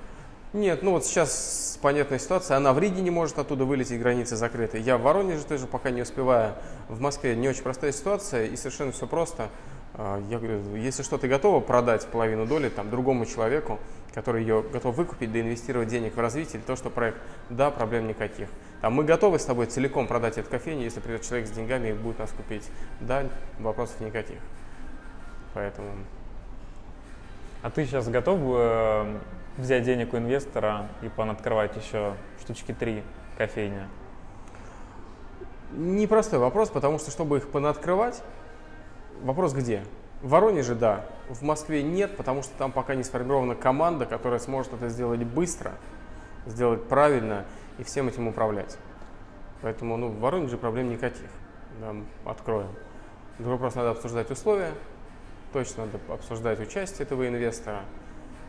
Нет, ну вот сейчас понятная ситуация. Она в Риге не может оттуда вылететь, границы закрыты. Я в Воронеже тоже пока не успеваю. В Москве не очень простая ситуация и совершенно все просто. А, я говорю, если что, ты готова продать половину доли там, другому человеку, который ее готов выкупить, да инвестировать денег в развитие, или то, что проект, да, проблем никаких. Там, мы готовы с тобой целиком продать эту кофейню, если придет человек с деньгами и будет нас купить. Да, вопросов никаких. Поэтому... А ты сейчас готов э, взять денег у инвестора и понаткрывать еще штучки три кофейни? Непростой вопрос, потому что, чтобы их понаоткрывать, вопрос где? В Воронеже, да. В Москве нет, потому что там пока не сформирована команда, которая сможет это сделать быстро, сделать правильно и всем этим управлять. Поэтому ну, в Воронеже проблем никаких. Да, откроем. Другой вопрос, надо обсуждать условия, точно надо обсуждать участие этого инвестора –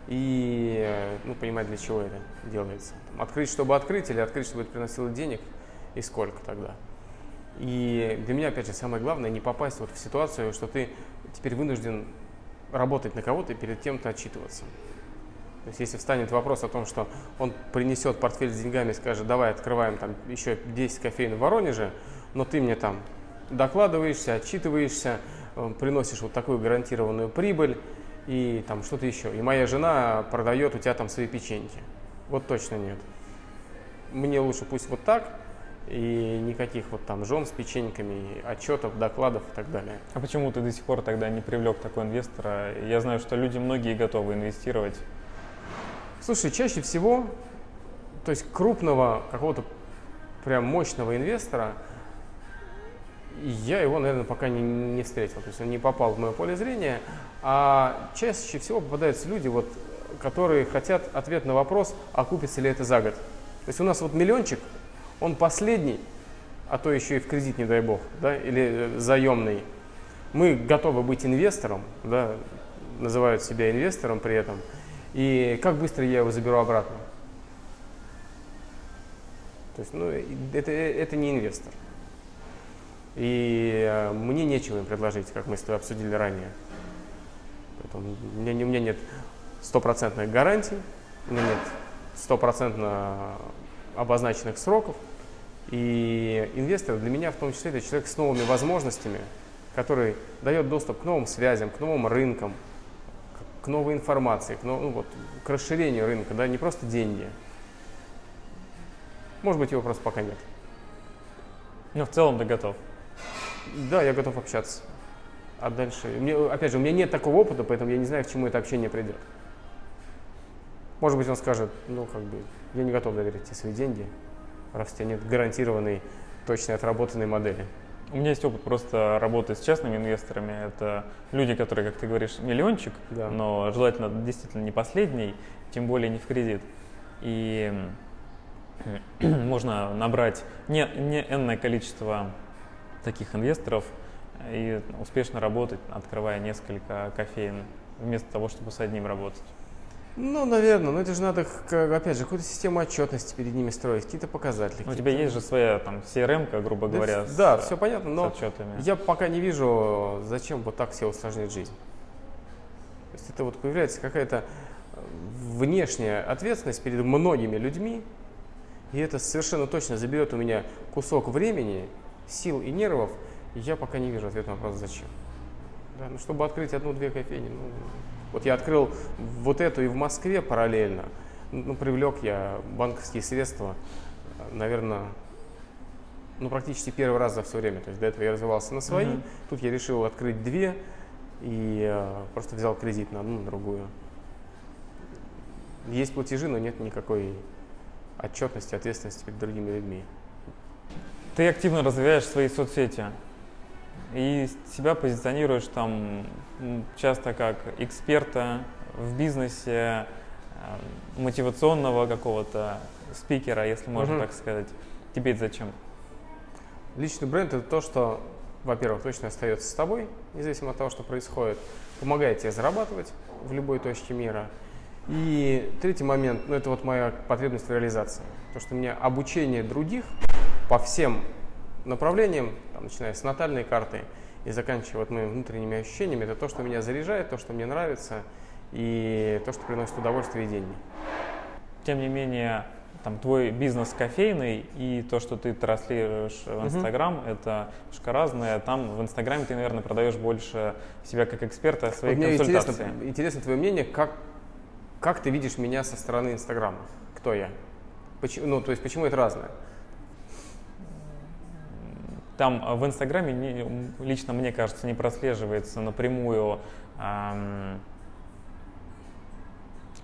и ну, понимать, для чего это делается. Там, открыть, чтобы открыть, или открыть, чтобы это приносило денег, и сколько тогда. И для меня, опять же, самое главное, не попасть вот в ситуацию, что ты теперь вынужден работать на кого-то и перед тем-то отчитываться. То есть если встанет вопрос о том, что он принесет портфель с деньгами и скажет, давай открываем там еще 10 кофеин в Воронеже, но ты мне там докладываешься, отчитываешься, э, приносишь вот такую гарантированную прибыль, и там что-то еще. И моя жена продает у тебя там свои печеньки. Вот точно нет. Мне лучше пусть вот так, и никаких вот там жен с печеньками, отчетов, докладов и так далее. А почему ты до сих пор тогда не привлек такого инвестора? Я знаю, что люди многие готовы инвестировать. Слушай, чаще всего, то есть крупного какого-то прям мощного инвестора – я его, наверное, пока не, не встретил. То есть он не попал в мое поле зрения. А чаще всего попадаются люди, вот, которые хотят ответ на вопрос, окупится ли это за год. То есть у нас вот миллиончик, он последний, а то еще и в кредит, не дай бог, да, или э, заемный. Мы готовы быть инвестором, да, называют себя инвестором при этом. И как быстро я его заберу обратно? То есть, ну, это, это не инвестор. И э, мне нечего им предложить, как мы с тобой обсудили ранее. Поэтому у меня, у меня нет стопроцентных гарантий, у меня нет стопроцентно обозначенных сроков. И инвестор для меня в том числе это человек с новыми возможностями, который дает доступ к новым связям, к новым рынкам, к новой информации, к, ну, вот, к расширению рынка, да, не просто деньги. Может быть, его просто пока нет. Но в целом ты готов. Да, я готов общаться. А дальше, мне, опять же, у меня нет такого опыта, поэтому я не знаю, к чему это общение придет. Может быть, он скажет, ну, как бы, я не готов доверить тебе свои деньги, раз у тебя нет гарантированной, точно отработанной модели. У меня есть опыт просто работы с частными инвесторами. Это люди, которые, как ты говоришь, миллиончик, да. но желательно действительно не последний, тем более не в кредит. И можно набрать не, не энное количество таких инвесторов и успешно работать, открывая несколько кофеин, вместо того, чтобы с одним работать? Ну, наверное, но это же надо, опять же, какую-то систему отчетности перед ними строить, какие-то показатели. Ну, у тебя есть же своя там CRM, грубо говоря, да, с, да, все понятно, но отчетами. я пока не вижу, зачем вот так себе усложнять жизнь. То есть это вот появляется какая-то внешняя ответственность перед многими людьми, и это совершенно точно заберет у меня кусок времени, сил и нервов, я пока не вижу ответа на вопрос «зачем?». Да, ну, чтобы открыть одну-две кофейни, ну, вот я открыл вот эту и в Москве параллельно, ну, привлек я банковские средства, наверное, ну, практически первый раз за все время. То есть до этого я развивался на свои, Мгм. тут я решил открыть две и э, просто взял кредит на одну, на другую. Есть платежи, но нет никакой отчетности, ответственности перед другими людьми. Ты активно развиваешь свои соцсети и себя позиционируешь там часто как эксперта в бизнесе, э, мотивационного какого-то спикера, если можно Мгм. так сказать. Тебе это зачем? Личный бренд это то, что, во-первых, точно остается с тобой, независимо от того, что происходит, помогает тебе зарабатывать в любой точке мира. И третий момент, ну это вот моя потребность в реализации. То, что у меня обучение других по всем направлениям, там, начиная с натальной карты и заканчивая вот моими внутренними ощущениями, это то, что меня заряжает, то, что мне нравится и то, что приносит удовольствие и деньги. Тем не менее, там твой бизнес кофейный и то, что ты транслируешь в. Инстаграм, это немножко разное. Там в Инстаграме ты, наверное, продаешь больше себя как эксперта, свои Вот консультации. интересно, интересно твое мнение, как, как ты видишь меня со стороны Инстаграма? Кто я? Почему, ну, то есть, почему это разное? Там э, в Инстаграме не- лично мне кажется не прослеживается напрямую, ам,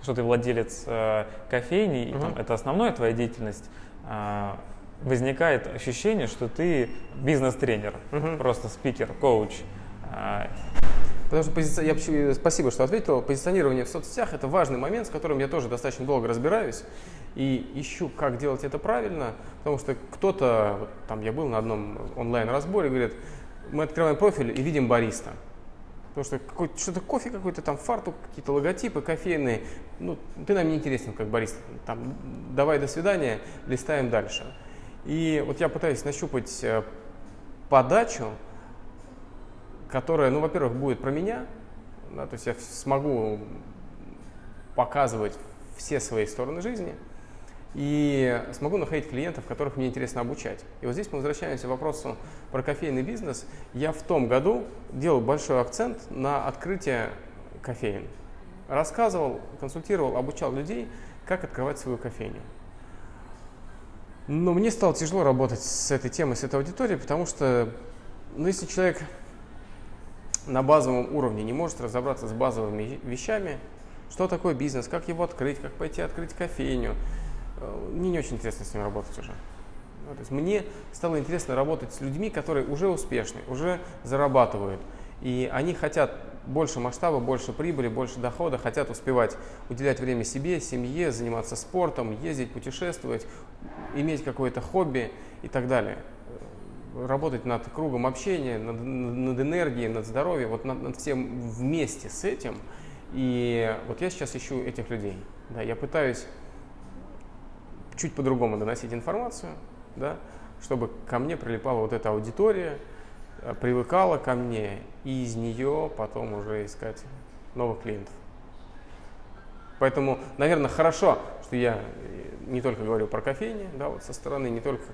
что ты владелец э, кофейни, и там это основная твоя деятельность. А, возникает ощущение, что ты бизнес-тренер, Мгм. просто спикер, коуч. А, Потому что позиция, я, почему- спасибо, что ответил. Позиционирование в соцсетях – это важный момент, с которым я тоже достаточно долго разбираюсь и ищу, как делать это правильно, потому что кто-то, вот там я был на одном онлайн-разборе, говорит, мы открываем профиль и видим бариста. Потому что какой- что-то кофе какой-то там, фартук, какие-то логотипы кофейные. Ну, ты нам не интересен как бариста. Там, давай, до свидания, листаем дальше. И вот я пытаюсь нащупать э, подачу, которая, ну, во-первых, будет про меня, да, то есть я смогу показывать все свои стороны жизни и смогу находить клиентов, которых мне интересно обучать. И вот здесь мы возвращаемся к вопросу про кофейный бизнес. Я в том году делал большой акцент на открытие кофеин. Рассказывал, консультировал, обучал людей, как открывать свою кофейню. Но мне стало тяжело работать с этой темой, с этой аудиторией, потому что, ну, если человек на базовом уровне не может разобраться с базовыми вещами, что такое бизнес, как его открыть, как пойти открыть кофейню, мне не очень интересно с ним работать уже. Ну, то есть мне стало интересно работать с людьми, которые уже успешны, уже зарабатывают, и они хотят больше масштаба, больше прибыли, больше дохода, хотят успевать уделять время себе, семье, заниматься спортом, ездить, путешествовать, иметь какое-то хобби и так далее работать над кругом общения, над, над энергией, над здоровьем, вот над, над всем вместе с этим. И вот я сейчас ищу этих людей. Да, я пытаюсь чуть по-другому доносить информацию, да, чтобы ко мне прилипала вот эта аудитория, э, привыкала ко мне, и из нее потом уже искать новых клиентов. Поэтому, наверное, хорошо, что я э, не только говорю про кофейни, да, вот со стороны, не только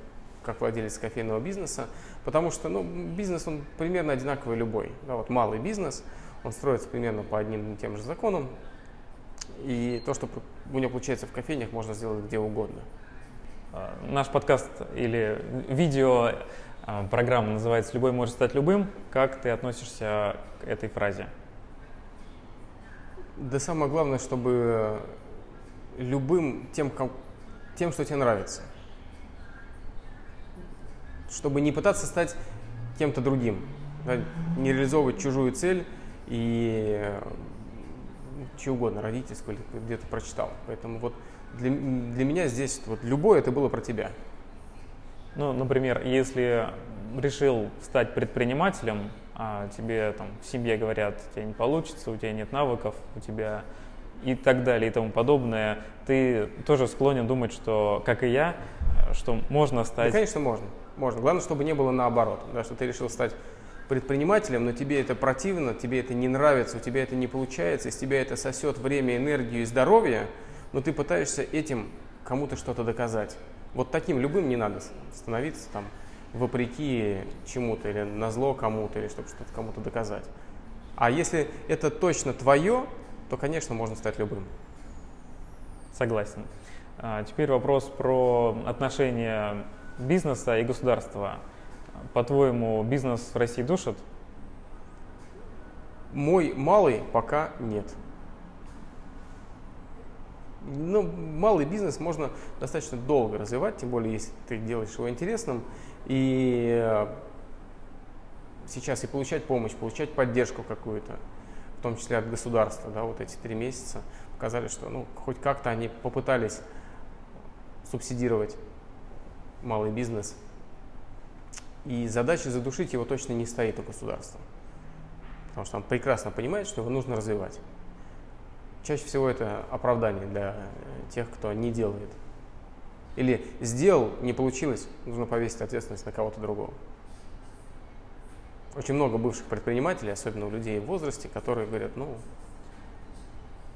как владелец кофейного бизнеса, потому что ну, бизнес, он примерно одинаковый любой. Да, вот малый бизнес, он строится примерно по одним и тем же законам, и то, что у него получается в кофейнях, можно сделать где угодно. а, Наш подкаст или видео а, программа называется «Любой может стать любым». Как ты относишься к этой фразе? Да самое главное, чтобы любым тем, тем, что тебе нравится. Чтобы не пытаться стать кем-то другим, да, не реализовывать чужую цель и чью угодно, родительскую или где-то прочитал. Поэтому вот для, для меня здесь вот любое это было про тебя. Ну, например, если решил стать предпринимателем, а тебе там в семье говорят, у тебя не получится, у тебя нет навыков, у тебя и так далее и тому подобное, ты тоже склонен думать, что, как и я, что можно стать... конечно, можно. Можно. Главное, чтобы не было наоборот. Да, что ты решил стать предпринимателем, но тебе это противно, тебе это не нравится, у тебя это не получается, из тебя это сосет время, энергию и здоровье, но ты пытаешься этим кому-то что-то доказать. Вот таким любым не надо становиться там вопреки чему-то или на зло кому-то, или чтобы что-то кому-то доказать. А если это точно твое, то, конечно, можно стать любым. Согласен. А, Теперь вопрос про отношения бизнеса и государства. По-твоему, бизнес в России душит? Мой малый пока нет. Ну, малый бизнес можно достаточно долго развивать, тем более, если ты делаешь его интересным. И э, сейчас и получать помощь, получать поддержку какую-то, в том числе от государства, да, вот эти три месяца показали, что ну, хоть как-то они попытались субсидировать малый бизнес. И задача задушить его точно не стоит у государства. Потому что он прекрасно понимает, что его нужно развивать. Чаще всего это оправдание для тех, кто не делает. Или сделал, не получилось, нужно повесить ответственность на кого-то другого. Очень много бывших предпринимателей, особенно у людей в возрасте, которые говорят, ну,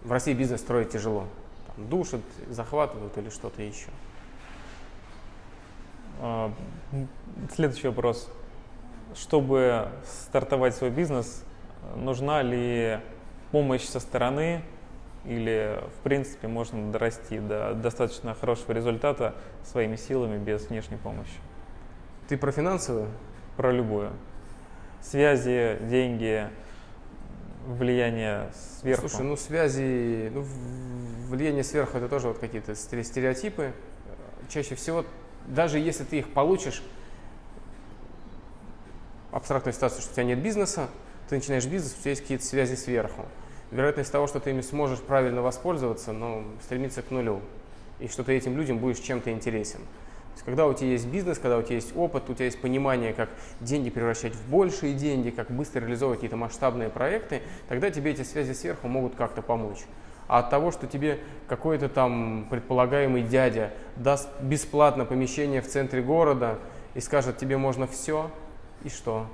в России бизнес строить тяжело. Там, душат, захватывают или что-то еще. А, следующий вопрос. Чтобы стартовать свой бизнес, нужна ли помощь со стороны или, в принципе, можно дорасти до достаточно хорошего результата своими силами без внешней помощи? Ты про финансовую? Про любую. Связи, деньги, влияние сверху. Слушай, ну связи, ну, влияние сверху это тоже вот какие-то стереотипы. Чаще всего, даже если ты их получишь, абстрактную ситуацию, что у тебя нет бизнеса, ты начинаешь бизнес, у тебя есть какие-то связи сверху вероятность того, что ты ими сможешь правильно воспользоваться, но стремится к нулю. И что ты этим людям будешь чем-то интересен. То есть, когда у тебя есть бизнес, когда у тебя есть опыт, у тебя есть понимание, как деньги превращать в большие деньги, как быстро реализовывать какие-то масштабные проекты, тогда тебе эти связи сверху могут как-то помочь. А от того, что тебе какой-то там предполагаемый дядя даст бесплатно помещение в центре города и скажет, тебе можно все, и что?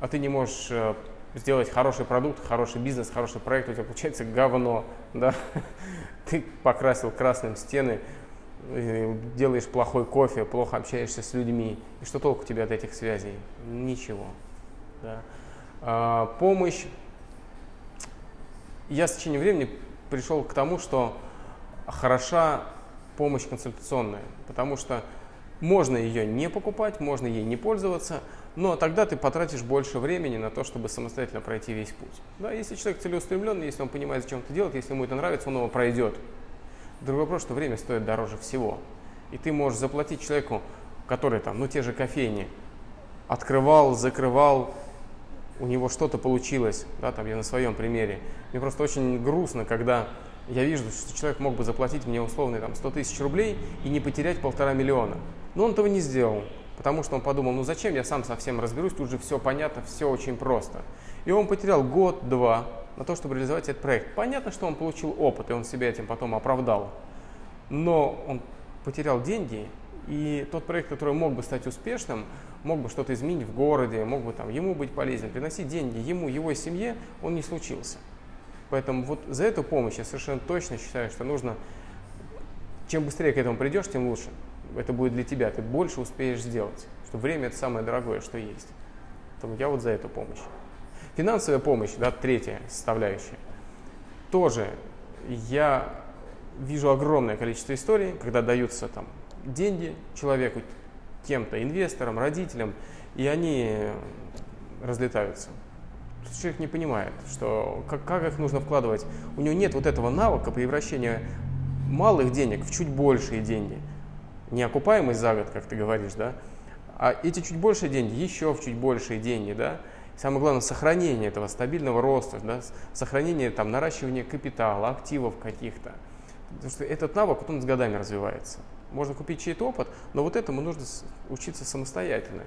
А ты не можешь э, сделать хороший продукт, хороший бизнес, хороший проект, у тебя получается говно, да? Ты покрасил красным стены, делаешь плохой кофе, плохо общаешься с людьми. И что толку тебе от этих связей? Ничего. Да? А, помощь. Я с течением времени пришел к тому, что хороша помощь консультационная, потому что можно ее не покупать, можно ей не пользоваться, но тогда ты потратишь больше времени на то, чтобы самостоятельно пройти весь путь. Да, если человек целеустремленный, если он понимает, зачем это делать, если ему это нравится, он его пройдет. Другой вопрос, что время стоит дороже всего. И ты можешь заплатить человеку, который там, ну те же кофейни, открывал, закрывал, у него что-то получилось, да, там я на своем примере. Мне просто очень грустно, когда я вижу, что человек мог бы заплатить мне условно там 100 тысяч рублей и не потерять полтора миллиона. Но он этого не сделал. Потому что он подумал, ну зачем я сам совсем разберусь, тут же все понятно, все очень просто. И он потерял год-два на то, чтобы реализовать этот проект. Понятно, что он получил опыт, и он себя этим потом оправдал. Но он потерял деньги, и тот проект, который мог бы стать успешным, мог бы что-то изменить в городе, мог бы там ему быть полезен, приносить деньги ему, его семье, он не случился. Поэтому вот за эту помощь я совершенно точно считаю, что нужно, чем быстрее к этому придешь, тем лучше это будет для тебя, ты больше успеешь сделать. Что время это самое дорогое, что есть. Поэтому я вот за эту помощь. Финансовая помощь, да, третья составляющая. Тоже я вижу огромное количество историй, когда даются там деньги человеку, кем-то, инвесторам, родителям, и они разлетаются. Человек не понимает, что, как, как их нужно вкладывать. У него нет вот этого навыка превращения малых денег в чуть большие деньги – не окупаемость за год, как ты говоришь, да, а эти чуть большие деньги еще в чуть большие деньги, да, самое главное, сохранение этого стабильного роста, да, сохранение, там, наращивание капитала, активов каких-то. Потому что этот навык, он с годами развивается. Можно купить чей-то опыт, но вот этому нужно учиться самостоятельно.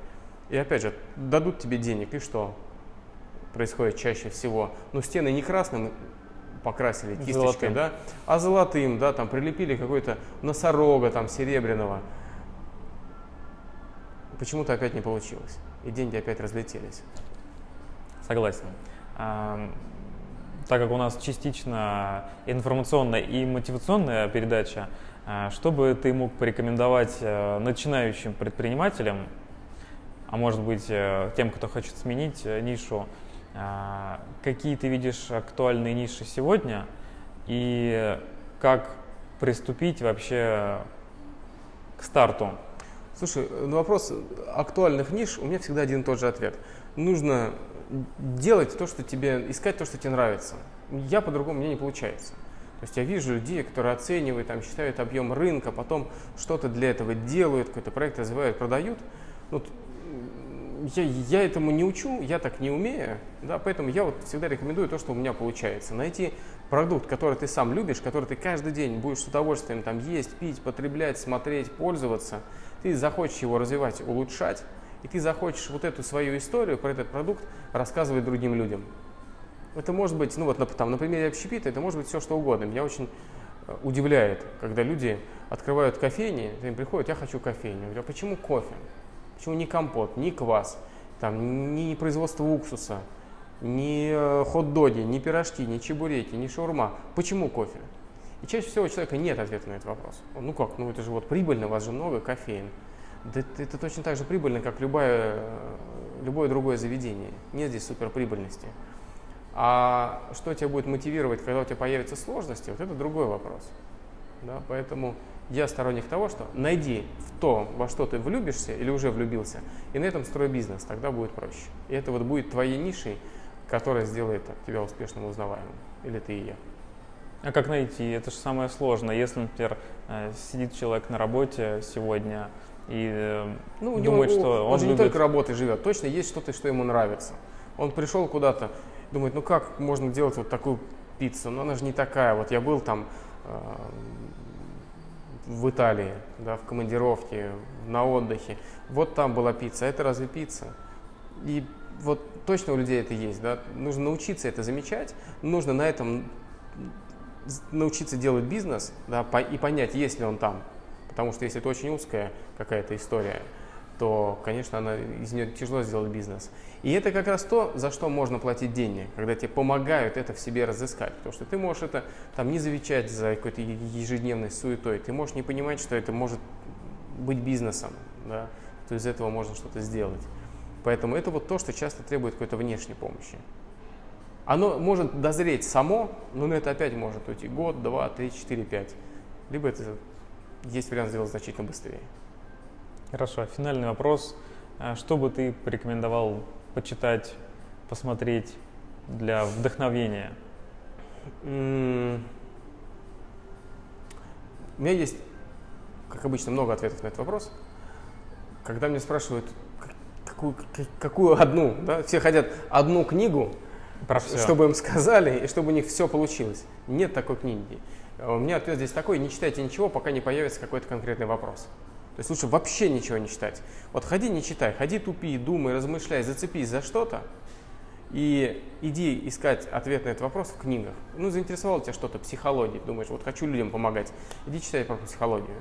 И опять же, дадут тебе денег, и что происходит чаще всего? Ну, стены не красным покрасили кисточкой, золотым. да, а золотым, да, там прилепили какой-то носорога там серебряного. Почему-то опять не получилось, и деньги опять разлетелись. Согласен. А, так как у нас частично информационная и мотивационная передача, что бы ты мог порекомендовать э, начинающим предпринимателям, а может быть э, тем, кто хочет сменить э, нишу, а, какие ты видишь актуальные ниши сегодня и как приступить вообще к старту? Слушай, на вопрос актуальных ниш у меня всегда один и тот же ответ. Нужно делать то, что тебе, искать то, что тебе нравится. Я по-другому, мне не получается. То есть я вижу людей, которые оценивают, там, считают объем рынка, потом что-то для этого делают, какой-то проект развивают, продают. Ну, я, я этому не учу, я так не умею, да, поэтому я вот всегда рекомендую то, что у меня получается. Найти продукт, который ты сам любишь, который ты каждый день будешь с удовольствием там есть, пить, потреблять, смотреть, пользоваться, ты захочешь его развивать, улучшать, и ты захочешь вот эту свою историю про этот продукт рассказывать другим людям. Это может быть, ну вот там, на примере общепита, это может быть все что угодно. Меня очень э, удивляет, когда люди открывают кофейни, им приходят, я хочу кофейню. Я говорю, а почему кофе? Почему не компот, не квас, там, не производство уксуса, ни э, хот-доги, ни пирожки, ни чебуреки, ни шаурма. Почему кофе? И чаще всего у человека нет ответа на этот вопрос. Он, ну как, ну это же вот прибыльно, у вас же много кофеин. Да это, это точно так же прибыльно, как любое, любое другое заведение. Нет здесь суперприбыльности. А что тебя будет мотивировать, когда у тебя появятся сложности, вот это другой вопрос. Да, поэтому я сторонник того, что найди в то, во что ты влюбишься или уже влюбился, и на этом строй бизнес, тогда будет проще. И это вот будет твоей нишей, которая сделает тебя успешным и узнаваемым. Или ты и я. А как найти? Это же самое сложное. Если, например, э, сидит человек на работе сегодня и э, ну, думает, него, что он, он же любит... не только работой живет, точно есть что-то, что ему нравится. Он пришел куда-то, думает, ну как можно делать вот такую пиццу? Ну она же не такая. Вот я был там э, в Италии, да, в командировке, на отдыхе. Вот там была пицца, а это разве пицца? И вот точно у людей это есть, да, нужно научиться это замечать, нужно на этом научиться делать бизнес, да, и понять, есть ли он там. Потому что если это очень узкая какая-то история, то, конечно, она, из нее тяжело сделать бизнес. И это как раз то, за что можно платить деньги, когда тебе помогают это в себе разыскать. Потому что ты можешь это там не замечать за какой-то ежедневной суетой, ты можешь не понимать, что это может быть бизнесом, да, что из этого можно что-то сделать. Поэтому это вот то, что часто требует какой-то внешней помощи. Оно может дозреть само, но на это опять может уйти год, два, три, четыре, пять. Либо это есть вариант сделать значительно быстрее. Хорошо. Финальный вопрос. А что бы ты порекомендовал почитать, посмотреть для вдохновения? У меня есть, как обычно, много ответов на этот вопрос. Когда меня спрашивают, какую, какую одну, да, все хотят одну книгу, Про все. чтобы им сказали, и чтобы у них все получилось. Нет такой книги. У меня ответ здесь такой, не читайте ничего, пока не появится какой-то конкретный вопрос. То есть лучше вообще ничего не читать. Вот ходи, не читай, ходи, тупи, думай, размышляй, зацепись за что-то, и иди искать ответ на этот вопрос в книгах. Ну, заинтересовало тебя что-то, психология, думаешь, вот хочу людям помогать, иди читай про психологию.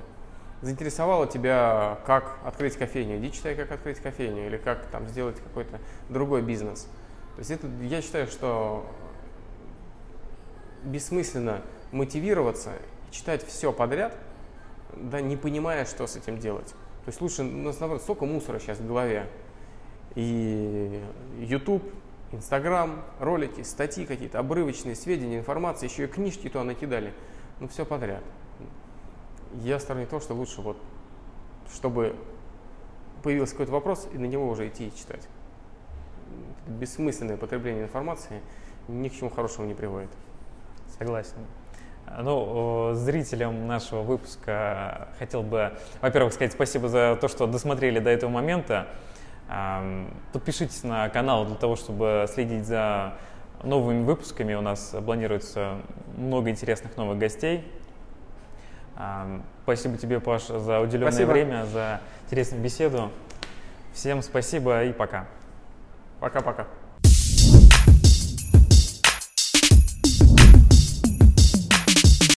Заинтересовало тебя, как открыть кофейню, иди читай, как открыть кофейню, или как там сделать какой-то другой бизнес. То есть это, я считаю, что бессмысленно мотивироваться и читать все подряд – да, не понимая, что с этим делать. То есть лучше, ну, наоборот, столько мусора сейчас в голове. И YouTube, Инстаграм, ролики, статьи какие-то, обрывочные сведения, информация, еще и книжки туда накидали. Ну, все подряд. Я сторонник того, что лучше вот, чтобы появился какой-то вопрос, и на него уже идти и читать. Бессмысленное потребление информации ни к чему хорошему не приводит. Согласен. Ну, зрителям нашего выпуска хотел бы, во-первых, сказать спасибо за то, что досмотрели до этого момента. Подпишитесь на канал для того, чтобы следить за новыми выпусками. У нас планируется много интересных новых гостей. Спасибо тебе, Паш, за уделенное спасибо. время, за интересную беседу. Всем спасибо и пока. Пока-пока.